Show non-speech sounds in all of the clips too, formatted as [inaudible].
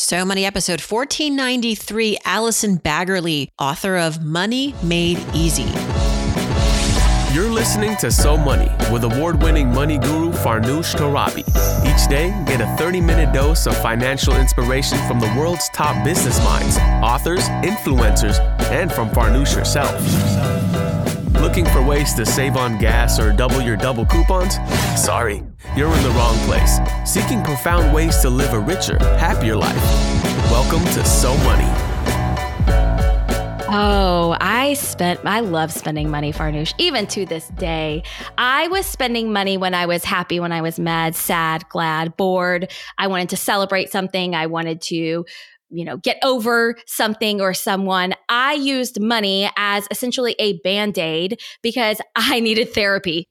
So Money episode 1493, Allison Baggerly, author of Money Made Easy. You're listening to So Money with award winning money guru Farnoosh Torabi. Each day, get a 30 minute dose of financial inspiration from the world's top business minds, authors, influencers, and from Farnoosh herself. Looking for ways to save on gas or double your double coupons? Sorry, you're in the wrong place. Seeking profound ways to live a richer, happier life. Welcome to So Money. Oh, I spent, I love spending money, Farnoosh, even to this day. I was spending money when I was happy, when I was mad, sad, glad, bored. I wanted to celebrate something. I wanted to you know, get over something or someone. I used money as essentially a band aid because [laughs] I needed therapy.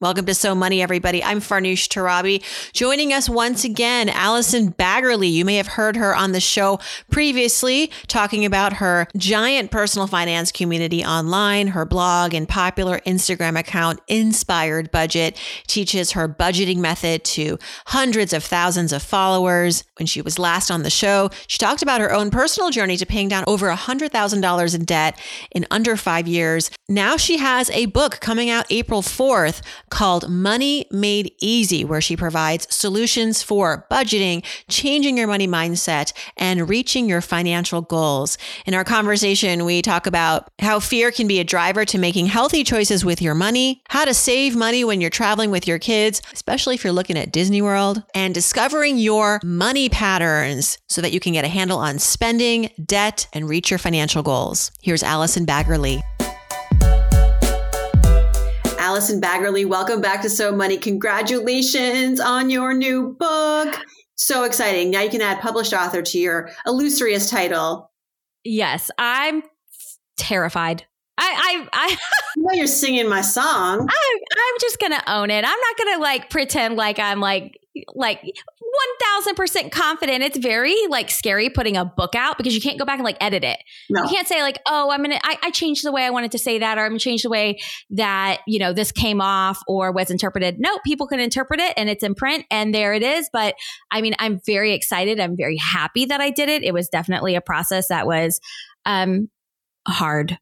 Welcome to So Money, everybody. I'm Farnoosh Torabi. Joining us once again, Allison Baggerly. You may have heard her on the show previously talking about her giant personal finance community online. Her blog and popular Instagram account, Inspired Budget, teaches her budgeting method to hundreds of thousands of followers. When she was last on the show, she talked about her own personal journey to paying down over $100,000 in debt in under five years. Now she has a book coming out April 4th called Money Made Easy, where she provides solutions for budgeting, changing your money mindset, and reaching your financial goals. In our conversation, we talk about how fear can be a driver to making healthy choices with your money, how to save money when you're traveling with your kids, especially if you're looking at Disney World, and discovering your money patterns so that you can get a handle on spending, debt, and reach your financial goals. Here's Allison Baggerly. Allison Baggerly, welcome back to So Money. Congratulations on your new book. So exciting. Now you can add published author to your illustrious title. Yes, I'm terrified. I, I, I [laughs] know you're singing my song. I, I'm just gonna own it. I'm not gonna like pretend like I'm like like 1000% confident. It's very like scary putting a book out because you can't go back and like edit it. No. You can't say like, oh, I'm going to, I changed the way I wanted to say that, or I'm going to change the way that, you know, this came off or was interpreted. No, people can interpret it and it's in print and there it is. But I mean, I'm very excited. I'm very happy that I did it. It was definitely a process that was, um, hard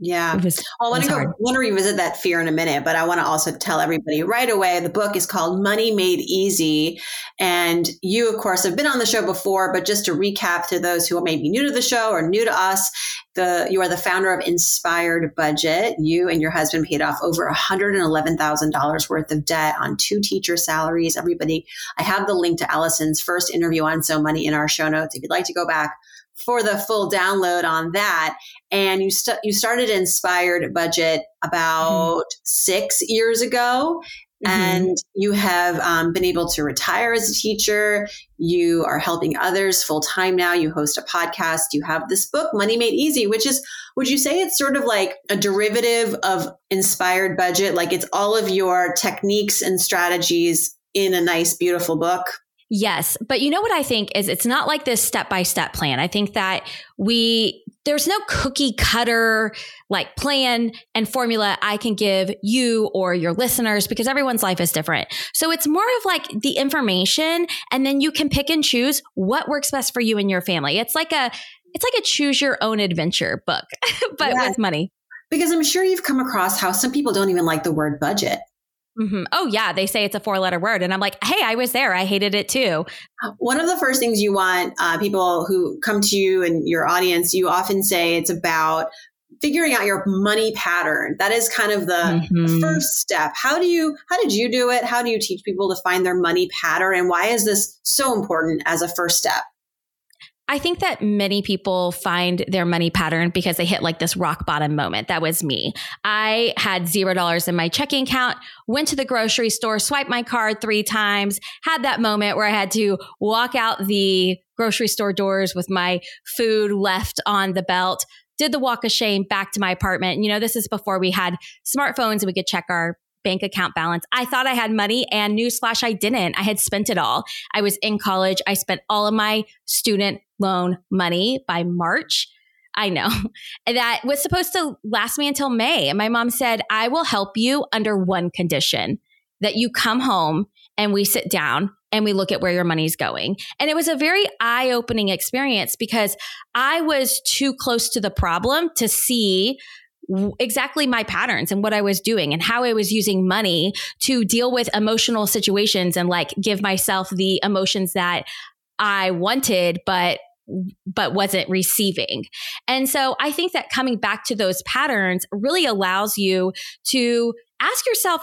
yeah. Was, I want to go, want to revisit that fear in a minute, but I want to also tell everybody right away the book is called Money Made Easy. And you, of course, have been on the show before, but just to recap to those who may be new to the show or new to us, the, you are the founder of Inspired Budget. You and your husband paid off over $111,000 worth of debt on two teacher salaries. Everybody, I have the link to Allison's first interview on So Money in our show notes. If you'd like to go back, for the full download on that. And you st- you started Inspired Budget about mm-hmm. six years ago. Mm-hmm. And you have um, been able to retire as a teacher. You are helping others full time now. You host a podcast. You have this book, Money Made Easy, which is, would you say it's sort of like a derivative of Inspired Budget? Like it's all of your techniques and strategies in a nice, beautiful book? Yes. But you know what I think is it's not like this step by step plan. I think that we, there's no cookie cutter like plan and formula I can give you or your listeners because everyone's life is different. So it's more of like the information and then you can pick and choose what works best for you and your family. It's like a, it's like a choose your own adventure book, [laughs] but yeah. with money. Because I'm sure you've come across how some people don't even like the word budget. Mm-hmm. Oh, yeah. They say it's a four letter word. And I'm like, hey, I was there. I hated it too. One of the first things you want uh, people who come to you and your audience, you often say it's about figuring out your money pattern. That is kind of the mm-hmm. first step. How do you, how did you do it? How do you teach people to find their money pattern? And why is this so important as a first step? I think that many people find their money pattern because they hit like this rock bottom moment. That was me. I had zero dollars in my checking account, went to the grocery store, swiped my card three times, had that moment where I had to walk out the grocery store doors with my food left on the belt, did the walk of shame back to my apartment. You know, this is before we had smartphones and we could check our bank account balance. I thought I had money and newsflash, I didn't. I had spent it all. I was in college. I spent all of my student loan money by March. I know [laughs] that was supposed to last me until May. And my mom said, I will help you under one condition that you come home and we sit down and we look at where your money's going. And it was a very eye opening experience because I was too close to the problem to see exactly my patterns and what I was doing and how I was using money to deal with emotional situations and like give myself the emotions that I wanted, but but wasn't receiving. And so I think that coming back to those patterns really allows you to ask yourself,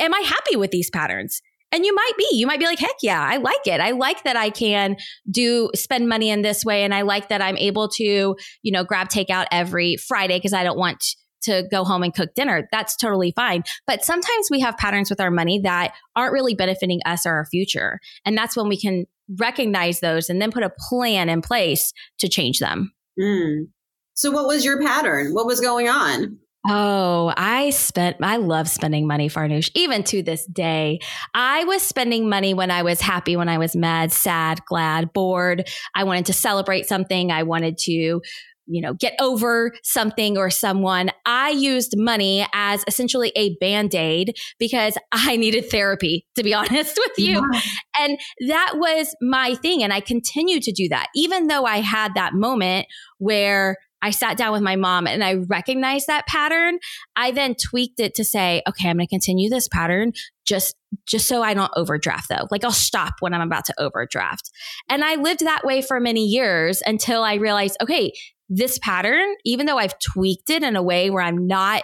am I happy with these patterns? And you might be, you might be like, heck yeah, I like it. I like that I can do spend money in this way. And I like that I'm able to, you know, grab takeout every Friday because I don't want to go home and cook dinner. That's totally fine. But sometimes we have patterns with our money that aren't really benefiting us or our future. And that's when we can recognize those and then put a plan in place to change them. Mm. So, what was your pattern? What was going on? Oh, I spent, I love spending money, Farnoosh, even to this day. I was spending money when I was happy, when I was mad, sad, glad, bored. I wanted to celebrate something. I wanted to you know, get over something or someone. I used money as essentially a band aid because [laughs] I needed therapy, to be [laughs] honest with you. Yeah. And that was my thing. And I continue to do that, even though I had that moment where I sat down with my mom and I recognized that pattern. I then tweaked it to say, okay, I'm going to continue this pattern just just so I don't overdraft though. Like I'll stop when I'm about to overdraft. And I lived that way for many years until I realized, okay, this pattern, even though I've tweaked it in a way where I'm not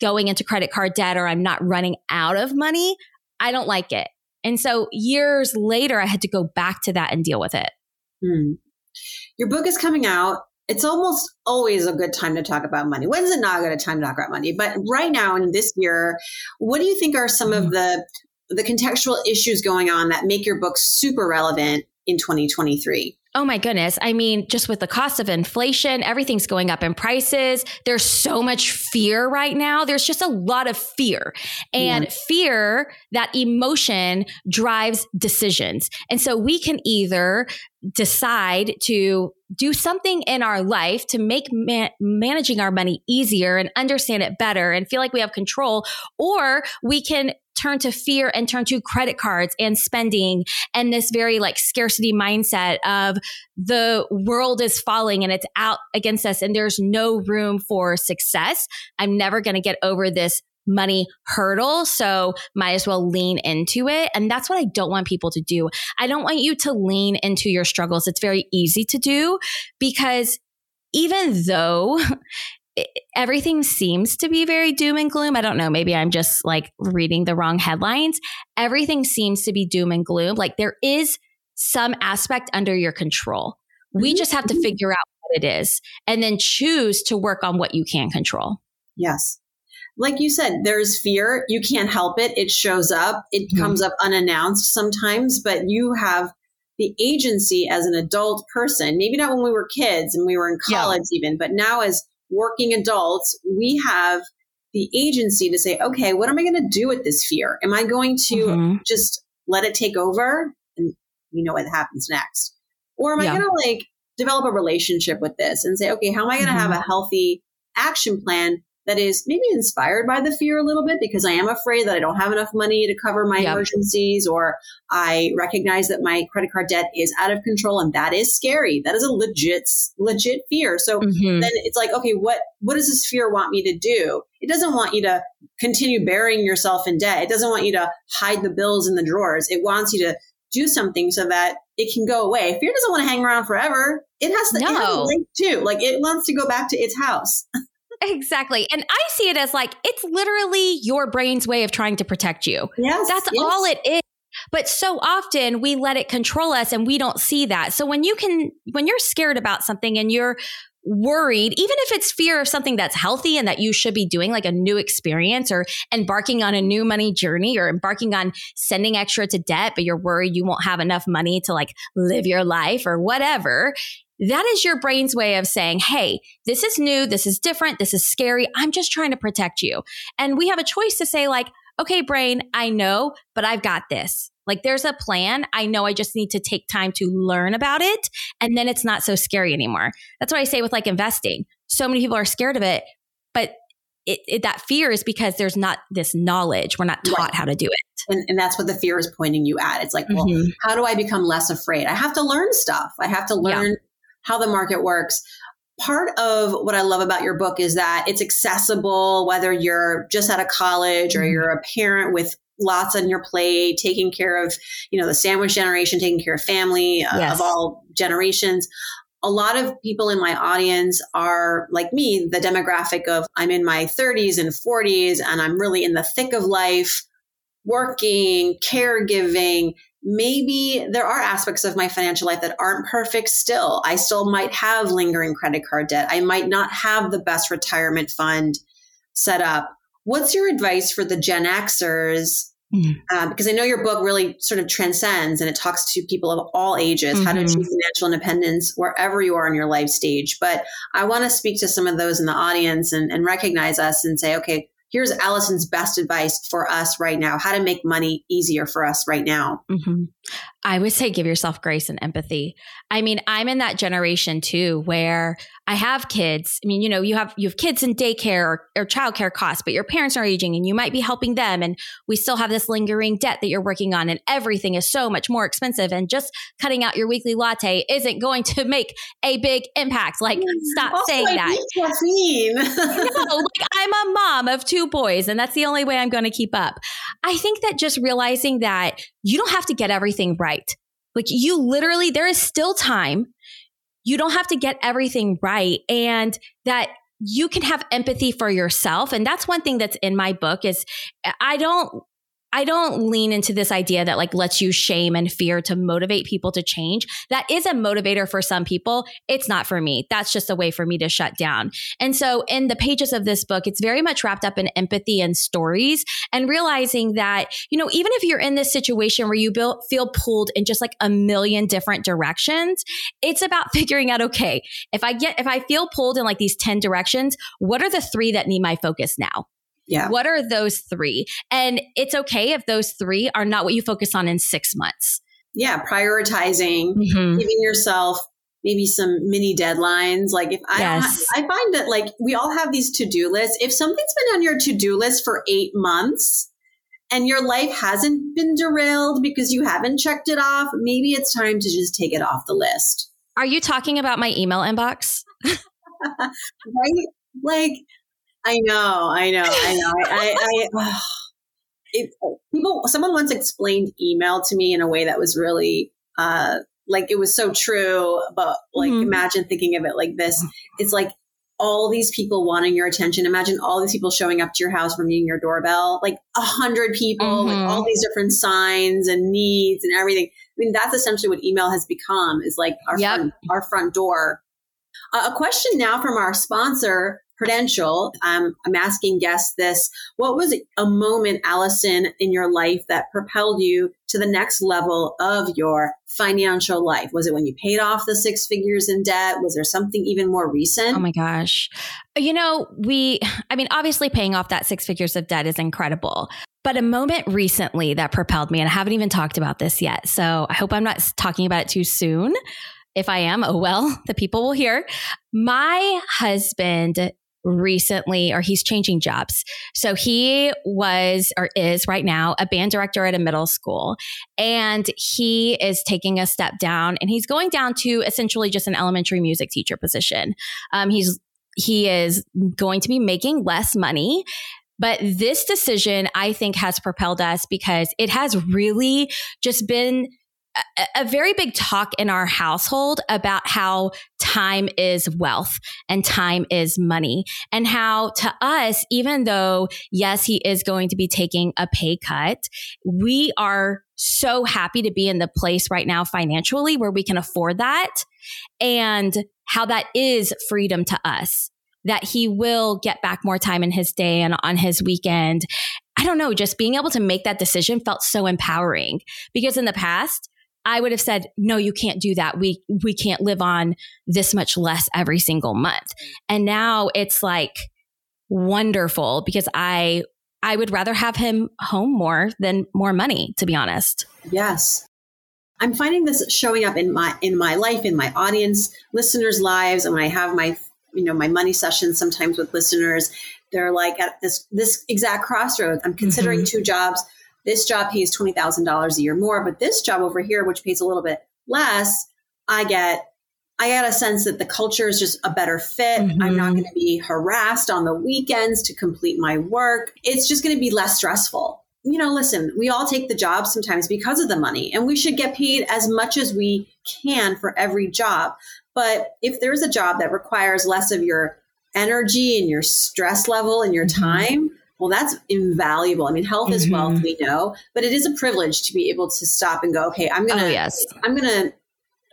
going into credit card debt or I'm not running out of money, I don't like it. And so years later, I had to go back to that and deal with it. Hmm. Your book is coming out. It's almost always a good time to talk about money. When's it not a good time to talk about money? But right now in this year, what do you think are some of hmm. the the contextual issues going on that make your book super relevant in 2023? Oh my goodness. I mean, just with the cost of inflation, everything's going up in prices. There's so much fear right now. There's just a lot of fear. And fear, that emotion drives decisions. And so we can either decide to do something in our life to make managing our money easier and understand it better and feel like we have control, or we can turn to fear and turn to credit cards and spending and this very like scarcity mindset of the world is falling and it's out against us and there's no room for success. I'm never going to get over this money hurdle. So might as well lean into it. And that's what I don't want people to do. I don't want you to lean into your struggles. It's very easy to do because even though [laughs] everything seems to be very doom and gloom. I don't know. Maybe I'm just like reading the wrong headlines. Everything seems to be doom and gloom. Like there is some aspect under your control. We mm-hmm. just have to mm-hmm. figure out what it is and then choose to work on what you can control. Yes. Like you said, there's fear. You can't help it. It shows up. It mm-hmm. comes up unannounced sometimes, but you have the agency as an adult person. Maybe not when we were kids and we were in college yeah. even, but now as working adults, we have the agency to say, okay, what am I going to do with this fear? Am I going to mm-hmm. just let it take over and you know what happens next? Or am yeah. I going to like develop a relationship with this and say, okay, how am I going to mm-hmm. have a healthy action plan that is maybe inspired by the fear a little bit because I am afraid that I don't have enough money to cover my yep. emergencies, or I recognize that my credit card debt is out of control, and that is scary. That is a legit, legit fear. So mm-hmm. then it's like, okay, what what does this fear want me to do? It doesn't want you to continue burying yourself in debt. It doesn't want you to hide the bills in the drawers. It wants you to do something so that it can go away. Fear doesn't want to hang around forever. It has to, no. it has a link too. Like it wants to go back to its house. [laughs] Exactly. And I see it as like it's literally your brain's way of trying to protect you. Yes. That's yes. all it is. But so often we let it control us and we don't see that. So when you can, when you're scared about something and you're worried, even if it's fear of something that's healthy and that you should be doing, like a new experience or embarking on a new money journey or embarking on sending extra to debt, but you're worried you won't have enough money to like live your life or whatever. That is your brain's way of saying, Hey, this is new. This is different. This is scary. I'm just trying to protect you. And we have a choice to say like, okay, brain, I know, but I've got this. Like there's a plan. I know I just need to take time to learn about it. And then it's not so scary anymore. That's what I say with like investing. So many people are scared of it, but it, it, that fear is because there's not this knowledge. We're not taught right. how to do it. And, and, that's what the fear is pointing you at. It's like, well, mm-hmm. how do I become less afraid? I have to learn stuff. I have to learn yeah. How the market works. Part of what I love about your book is that it's accessible, whether you're just out of college or mm-hmm. you're a parent with lots on your plate, taking care of, you know, the sandwich generation, taking care of family uh, yes. of all generations. A lot of people in my audience are like me, the demographic of I'm in my 30s and 40s and I'm really in the thick of life, working, caregiving. Maybe there are aspects of my financial life that aren't perfect still. I still might have lingering credit card debt. I might not have the best retirement fund set up. What's your advice for the Gen Xers Mm. Um, because I know your book really sort of transcends and it talks to people of all ages, mm-hmm. how to achieve mm-hmm. financial independence wherever you are in your life stage. But I want to speak to some of those in the audience and, and recognize us and say, okay, here's Allison's best advice for us right now, how to make money easier for us right now. Mm-hmm. I would say give yourself grace and empathy. I mean, I'm in that generation too where I have kids. I mean, you know, you have you have kids in daycare or, or childcare costs, but your parents are aging and you might be helping them and we still have this lingering debt that you're working on and everything is so much more expensive and just cutting out your weekly latte isn't going to make a big impact. Like mm, stop also, saying that. Caffeine. [laughs] no, like I'm a mom of two boys and that's the only way I'm going to keep up. I think that just realizing that you don't have to get everything right. Like you literally, there is still time. You don't have to get everything right. And that you can have empathy for yourself. And that's one thing that's in my book is I don't I don't lean into this idea that like lets you shame and fear to motivate people to change. That is a motivator for some people. It's not for me. That's just a way for me to shut down. And so in the pages of this book, it's very much wrapped up in empathy and stories and realizing that, you know, even if you're in this situation where you feel pulled in just like a million different directions, it's about [laughs] figuring out, okay, if I get, if I feel pulled in like these 10 directions, what are the three that need my focus now? Yeah. What are those three? And it's okay if those three are not what you focus on in six months. Yeah. Prioritizing, mm-hmm. giving yourself maybe some mini deadlines. Like if I, yes. I find that like we all have these to do lists. If something's been on your to do list for eight months, and your life hasn't been derailed because you haven't checked it off, maybe it's time to just take it off the list. Are you talking about my email inbox? [laughs] right? Like I know, I know, I know. I, I, [laughs] I [sighs] it, people, someone once explained email to me in a way that was really, uh, like it was so true. But like, mm-hmm. imagine thinking of it like this: it's like all these people wanting your attention. Imagine all these people showing up to your house, ringing your doorbell, like a hundred people, mm-hmm. all these different signs and needs and everything. I mean, that's essentially what email has become is like our yep. front, our front door. Uh, a question now from our sponsor Prudential. Um, I'm asking guests this. What was a moment, Allison, in your life that propelled you to the next level of your financial life? Was it when you paid off the six figures in debt? Was there something even more recent? Oh my gosh. You know, we, I mean, obviously paying off that six figures of debt is incredible. But a moment recently that propelled me, and I haven't even talked about this yet. So I hope I'm not talking about it too soon. If I am, oh well, [laughs] the people will hear. My husband recently or he's changing jobs. So he was or is right now a band director at a middle school and he is taking a step down and he's going down to essentially just an elementary music teacher position. Um, he's he is going to be making less money but this decision, I think, has propelled us because it has really just been a, very big talk in our household about how time is wealth and time is money and how to us, even though yes, he is going to be taking a pay cut, we are so happy to be in the place right now financially where we can afford that and how that is freedom to us that he will get back more time in his day and on his weekend. I don't know, just being able to make that decision felt so empowering because in the past, I would have said, no, you can't do that. We, we can't live on this much less every single month. And now it's like wonderful because I, I would rather have him home more than more money, to be honest. Yes. I'm finding this showing up in my, in my life, in my audience, listeners' lives. And when I have my you know, my money sessions sometimes with listeners, they're like at this this exact crossroads. I'm considering mm-hmm. two jobs. This job pays twenty thousand dollars a year more, but this job over here, which pays a little bit less, I get I get a sense that the culture is just a better fit. Mm-hmm. I'm not mm-hmm. going to be harassed on the weekends to complete my work. It's just going to be less stressful. You know, listen, we all take the job sometimes because of the money, and we should get paid as much as we can for every job. But if there's a job that requires less of your energy and your stress level and your mm-hmm. time, well, that's invaluable. I mean, health mm-hmm. is wealth, we know, but it is a privilege to be able to stop and go, okay, I'm gonna, oh, yes. I'm gonna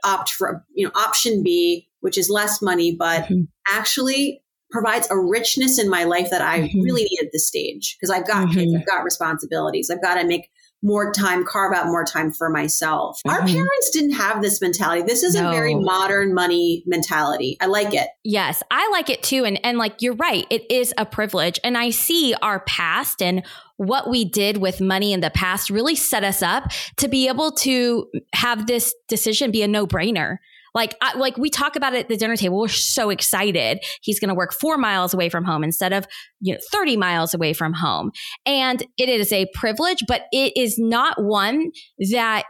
opt for you know option B, which is less money, but mm-hmm. actually provides a richness in my life that I mm-hmm. really need at this stage because I've got mm-hmm. kids, I've got responsibilities, I've got to make more time, carve out more time for myself. Our mm-hmm. parents didn't have this mentality. This is no. a very modern money mentality. I like it. Yes, I like it too. And and like you're right, it is a privilege. And I see our past and what we did with money in the past really set us up to be able to have this decision be a no-brainer. Like, I, like we talk about it at the dinner table. We're so excited. He's going to work four miles away from home instead of, you know, 30 miles away from home. And it is a privilege, but it is not one that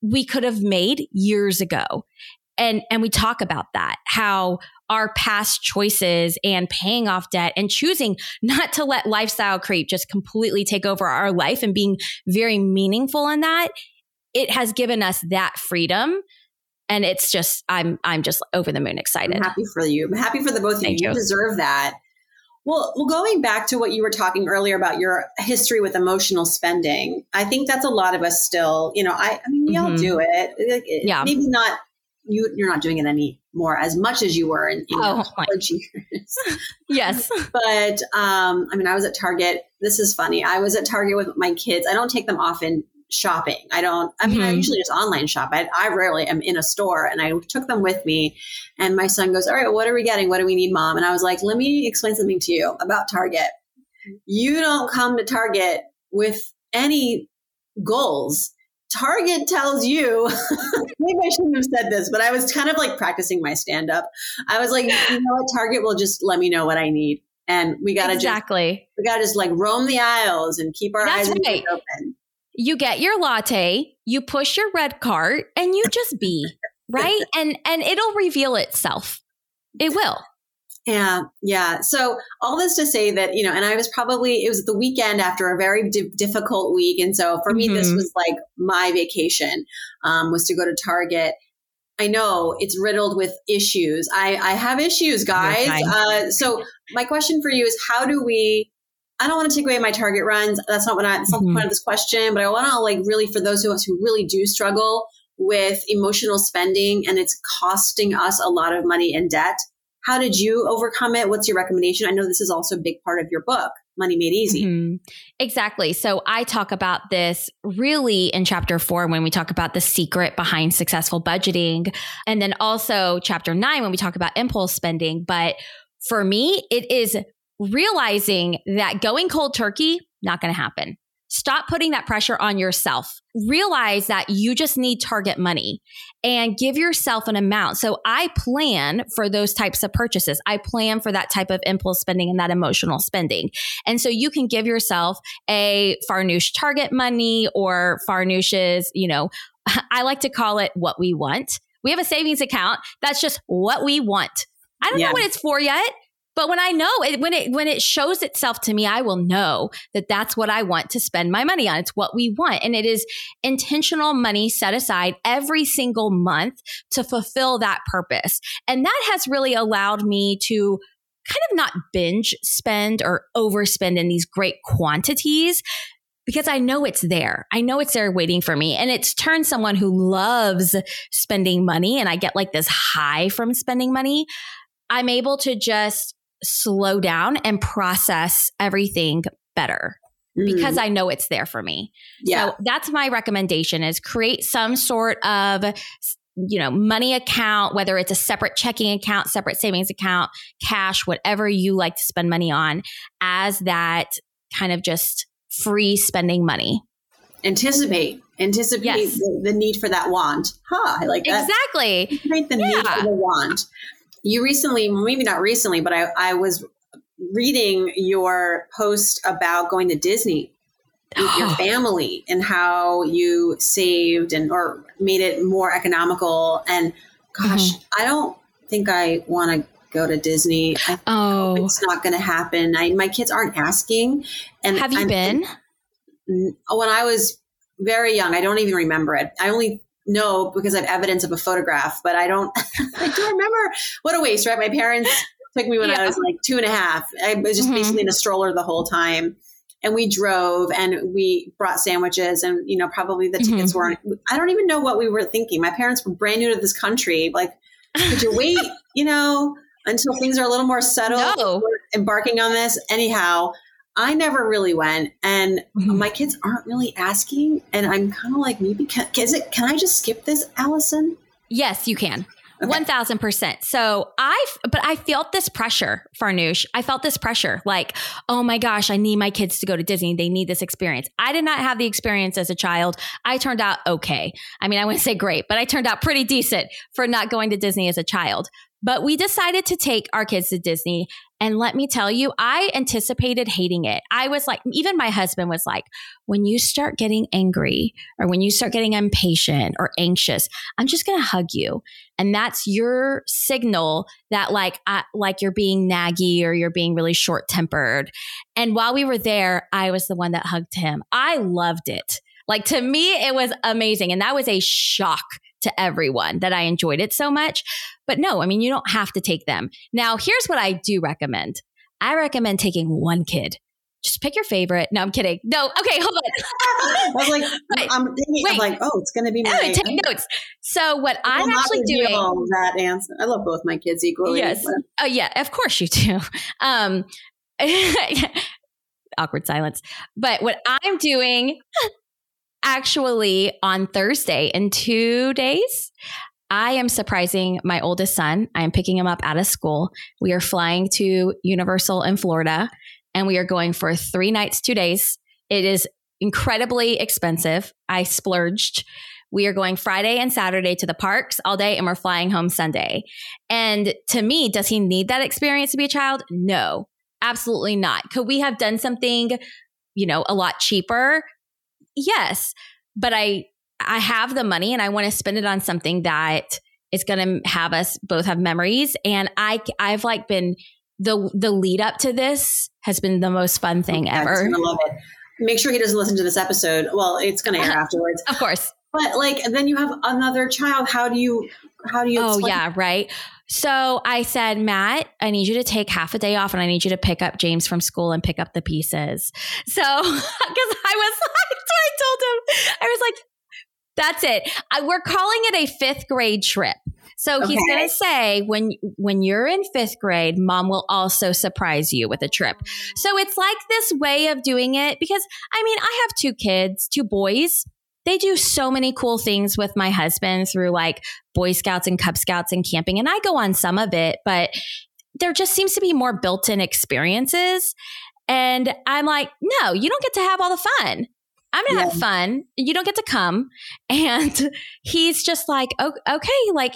we could have made years ago. And, and we talk about that, how our past choices and paying off debt and choosing not to let lifestyle creep just completely take over our life and being very meaningful in that, it has given us that freedom and it's just I'm I'm just over the moon excited. I'm happy for you. I'm happy for the both of you. You deserve that. Well, well, going back to what you were talking earlier about your history with emotional spending, I think that's a lot of us still. You know, I, I mean, we mm-hmm. all do it. Yeah, maybe not. You, you're not doing it anymore as much as you were in, in oh, [laughs] college years. [laughs] yes, [laughs] but um, I mean, I was at Target. This is funny. I was at Target with my kids. I don't take them often shopping. I don't, I mean, mm-hmm. I usually just online shop. I, I rarely am in a store and I took them with me. And my son goes, All right, what are we getting? What do we need, mom? And I was like, Let me explain something to you about Target. You don't come to Target with any goals. Target tells you, [laughs] maybe I shouldn't have said this, but I was kind of like practicing my stand up. I was like, you know what? Target will just let me know what I need. And we got to exactly. Just, we got to just like roam the aisles and keep our That's eyes right. open you get your latte, you push your red cart, and you just be [laughs] right, and and it'll reveal itself. It will. Yeah, yeah. So all this to say that you know, and I was probably it was the weekend after a very di- difficult week, and so for me, mm-hmm. this was like my vacation um, was to go to Target. I know it's riddled with issues. I, I have issues, guys. Uh, so my question for you is, how do we I don't want to take away my target runs. That's not what I, that's not mm-hmm. the point of this question, but I want to like really for those of us who really do struggle with emotional spending and it's costing us a lot of money in debt. How did you overcome it? What's your recommendation? I know this is also a big part of your book, Money Made Easy. Mm-hmm. Exactly. So I talk about this really in chapter four when we talk about the secret behind successful budgeting. And then also chapter nine when we talk about impulse spending. But for me, it is realizing that going cold turkey, not going to happen. Stop putting that pressure on yourself. Realize that you just need target money and give yourself an amount. So I plan for those types of purchases. I plan for that type of impulse spending and that emotional spending. And so you can give yourself a Farnoosh target money or Farnoosh's, you know, [laughs] I like to call it what we want. We have a savings account. That's just what we want. I don't yeah. know what it's for yet. But when I know it, when it when it shows itself to me, I will know that that's what I want to spend my money on. It's what we want, and it is intentional money set aside every single month to fulfill that purpose. And that has really allowed me to kind of not binge spend or overspend in these great quantities because I know it's there. I know it's there waiting for me. And it's turned someone who loves spending money and I get like this high from spending money. I'm able to just slow down and process everything better because mm. I know it's there for me. Yeah. So that's my recommendation is create some sort of you know, money account, whether it's a separate checking account, separate savings account, cash, whatever you like to spend money on as that kind of just free spending money. Anticipate, anticipate yes. the, the, need for that want. Huh. I like that. Exactly. Anticipate the yeah. need for the want. You recently, maybe not recently, but I, I was reading your post about going to Disney with your [gasps] family and how you saved and or made it more economical. And gosh, mm-hmm. I don't think I want to go to Disney. oh, it's not going to happen. I, my kids aren't asking. And have you I'm, been? When I was very young, I don't even remember it. I only know because I have evidence of a photograph, but I don't. [laughs] I don't remember. What a waste, right? My parents took me when yeah. I was like two and a half. I was just mm-hmm. basically in a stroller the whole time. And we drove and we brought sandwiches and, you know, probably the tickets mm-hmm. weren't, I don't even know what we were thinking. My parents were brand new to this country. Like, could you wait, [laughs] you know, until things are a little more settled? No. Embarking on this. Anyhow, I never really went, and mm-hmm. my kids aren't really asking, and I'm kind of like, maybe can, is it? Can I just skip this, Allison? Yes, you can. One thousand percent. So I, but I felt this pressure, Farnoosh. I felt this pressure, like, oh my gosh, I need my kids to go to Disney. They need this experience. I did not have the experience as a child. I turned out okay. I mean, I wouldn't say great, but I turned out pretty decent for not going to Disney as a child. But we decided to take our kids to Disney. And let me tell you, I anticipated hating it. I was like, even my husband was like, when you start getting angry or when you start getting impatient or anxious, I'm just going to hug you. And that's your signal that like, I, like you're being naggy or you're being really short tempered. And while we were there, I was the one that hugged him. I loved it. Like to me, it was amazing. And that was a shock to everyone that I enjoyed it so much. But no, I mean, you don't have to take them. Now, here's what I do recommend I recommend taking one kid. Just pick your favorite. No, I'm kidding. No, okay, hold on. [laughs] I was like, I'm, thinking, I'm like, oh, it's going to be my. take notes. So what I'm actually doing that answer. I love both my kids equally. Yes. Oh yeah, of course you do. [laughs] Um, [laughs] awkward silence. But what I'm doing actually on Thursday in two days, I am surprising my oldest son. I am picking him up out of school. We are flying to Universal in Florida and we are going for three nights, two days. It is incredibly expensive. I splurged. We are going Friday and Saturday to the parks all day and we're flying home Sunday. And to me, does he need that experience to be a child? No, absolutely not. Could we have done something, you know, a lot cheaper? Yes, but I I have the money and I want to spend it on something that is going to have us both have memories and I I've like been the the lead up to this has been the most fun thing ever. I love it. Make sure he doesn't listen to this episode. Well, it's going to air uh-huh. afterwards. of course. But like then you have another child. How do you how do you Oh yeah, right. So I said, Matt, I need you to take half a day off and I need you to pick up James from school and pick up the pieces. So, [laughs] because I was [laughs] like, I told him, I was like, that's it. I, we're calling it a fifth grade trip. So okay. he's going to say when when you're in 5th grade, mom will also surprise you with a trip. So it's like this way of doing it because I mean, I have two kids, two boys they do so many cool things with my husband through like Boy Scouts and Cub Scouts and camping. And I go on some of it, but there just seems to be more built in experiences. And I'm like, no, you don't get to have all the fun. I'm gonna yeah. have fun. You don't get to come. [laughs] And he's just like, oh, okay, like,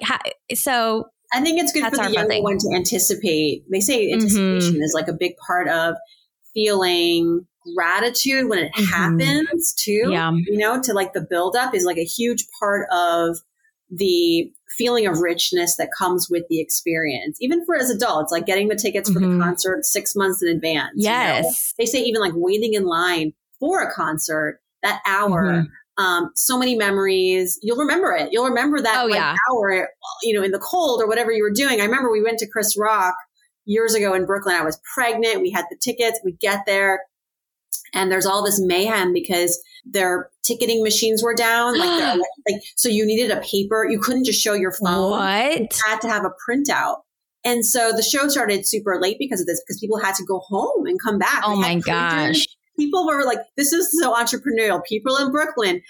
so. I think it's good for the younger one to anticipate. They say anticipation mm-hmm. is like a big part of feeling gratitude when it mm-hmm. happens too. Yeah. You know, to like the buildup is like a huge part of the feeling of richness that comes with the experience. Even for as adults, like getting the tickets for mm-hmm. the concert six months in advance. Yes. You know? They say even like waiting in line for a concert, that hour. Mm-hmm. Um, so many memories. You'll remember it. You'll remember that oh, like, yeah. hour, you know, in the cold or whatever you were doing. I remember we went to Chris Rock years ago in Brooklyn. I was pregnant. We had the tickets. We get there and there's all this mayhem because their ticketing machines were down. Like, [gasps] like, so you needed a paper. You couldn't just show your phone. What? You had to have a printout. And so the show started super late because of this, because people had to go home and come back. Oh my gosh. People were like, this is so entrepreneurial. People in Brooklyn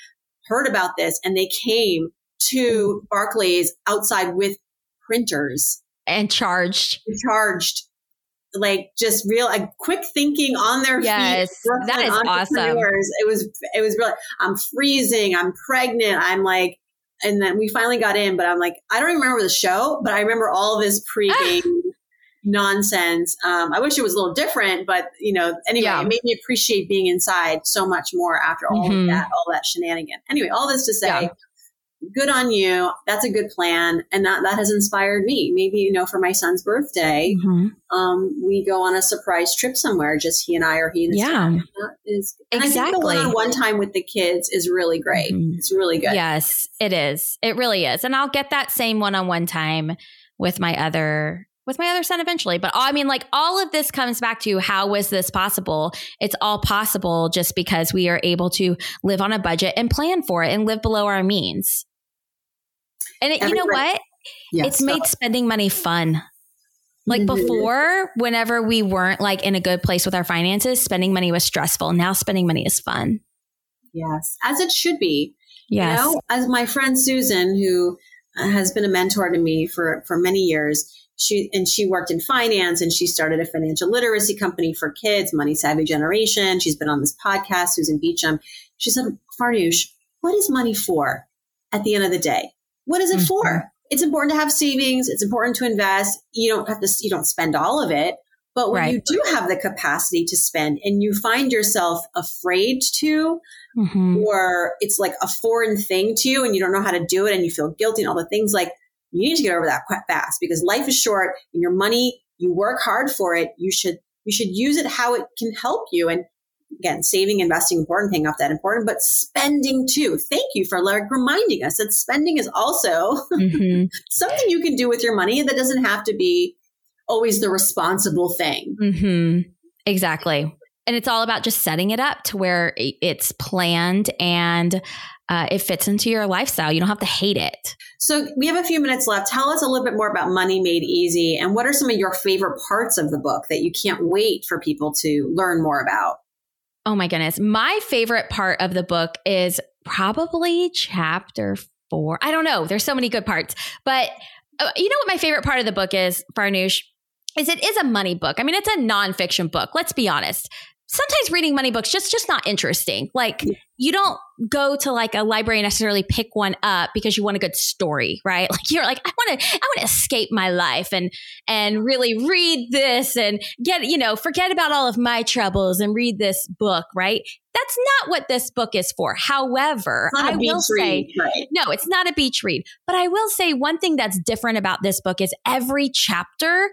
heard about this and they came to Barclays outside with printers and charged. Charged like just real like quick thinking on their yes, feet. That is awesome. It was it was really I'm freezing, I'm pregnant, I'm like and then we finally got in, but I'm like, I don't remember the show, but I remember all this his pre-game [sighs] nonsense. Um, I wish it was a little different, but you know, anyway, yeah. it made me appreciate being inside so much more after all mm-hmm. that, all that shenanigan. Anyway, all this to say, yeah. Good on you. That's a good plan. And that, that has inspired me. Maybe, you know, for my son's birthday, mm-hmm. um, we go on a surprise trip somewhere, just he and I or he and his yeah. Is, and exactly. I think the one on one time with the kids is really great. Mm-hmm. It's really good. Yes, it is. It really is. And I'll get that same one on one time with my other with my other son eventually. But I mean, like all of this comes back to how was this possible? It's all possible just because we are able to live on a budget and plan for it and live below our means. And it, you know what? Yes, it's made spending money fun. Like before, whenever we weren't like in a good place with our finances, spending money was stressful. Now spending money is fun. Yes, as it should be. Yes. You know, as my friend Susan, who uh, has been a mentor to me for for many years, she and she worked in finance and she started a financial literacy company for kids, Money Savvy Generation. She's been on this podcast, Susan Beacham. She said, Farnoosh, what is money for at the end of the day? What is it mm-hmm. for? It's important to have savings. It's important to invest. You don't have to, you don't spend all of it. But when right. you do have the capacity to spend and you find yourself afraid to, mm-hmm. or it's like a foreign thing to you and you don't know how to do it and you feel guilty and all the things like you need to get over that quite fast because life is short and your money, you work hard for it. You should, you should use it how it can help you. And again, saving, investing, important, paying off that important, but spending too. Thank you for like reminding us that spending is also [laughs] mm-hmm. something you can do with your money that doesn't have to be always the responsible thing. Mm-hmm. Exactly. And it's all about just setting it up to where it's planned and uh, it fits into your lifestyle. You don't have to hate it. So we have a few minutes left. Tell us a little bit more about Money Made Easy and what are some of your favorite parts of the book that you can't wait for people to learn more about? Oh my goodness. My favorite part of the book is probably chapter four. I don't know. There's so many good parts, but uh, you know what my favorite part of the book is, Farnoosh? Is it is a money book. I mean, it's a nonfiction book. Let's be honest sometimes reading money books just just not interesting. Like you don't go to like a library and necessarily pick one up because you want a good story, right? [laughs] Like you're like I want to I want to escape my life and and really read this and get you know forget about all of my troubles and read this book, right? That's not what this book is for. However, I will say read, right. no, it's not a beach read. But I will say one thing that's different about this book is every chapter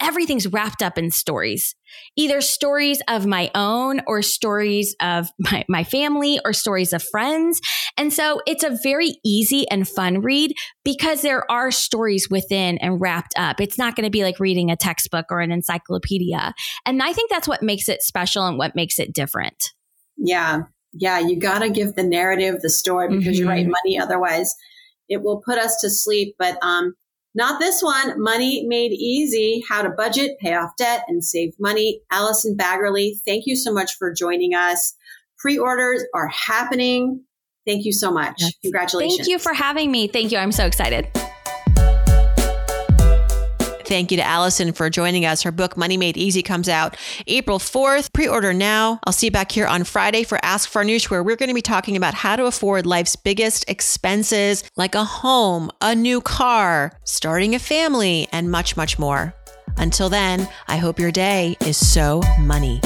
everything's wrapped up in stories, either stories of my own or stories of my, my family or stories of friends. And so it's a very easy and fun read because there are stories within and wrapped up. It's not going to be like reading a textbook or an encyclopedia. And I think that's what makes it special and what makes it different. Yeah. Yeah. You got to give the narrative, the story, because mm-hmm. you write money. Otherwise, it will put us to sleep. But um, not this one. Money Made Easy How to Budget, Pay Off Debt, and Save Money. Allison Baggerly, thank you so much for joining us. Pre orders are happening. Thank you so much. Yes. Congratulations. Thank you for having me. Thank you. I'm so excited. Thank you to Allison for joining us. Her book, Money Made Easy, comes out April 4th. Pre order now. I'll see you back here on Friday for Ask Farnoosh, where we're going to be talking about how to afford life's biggest expenses like a home, a new car, starting a family, and much, much more. Until then, I hope your day is so money.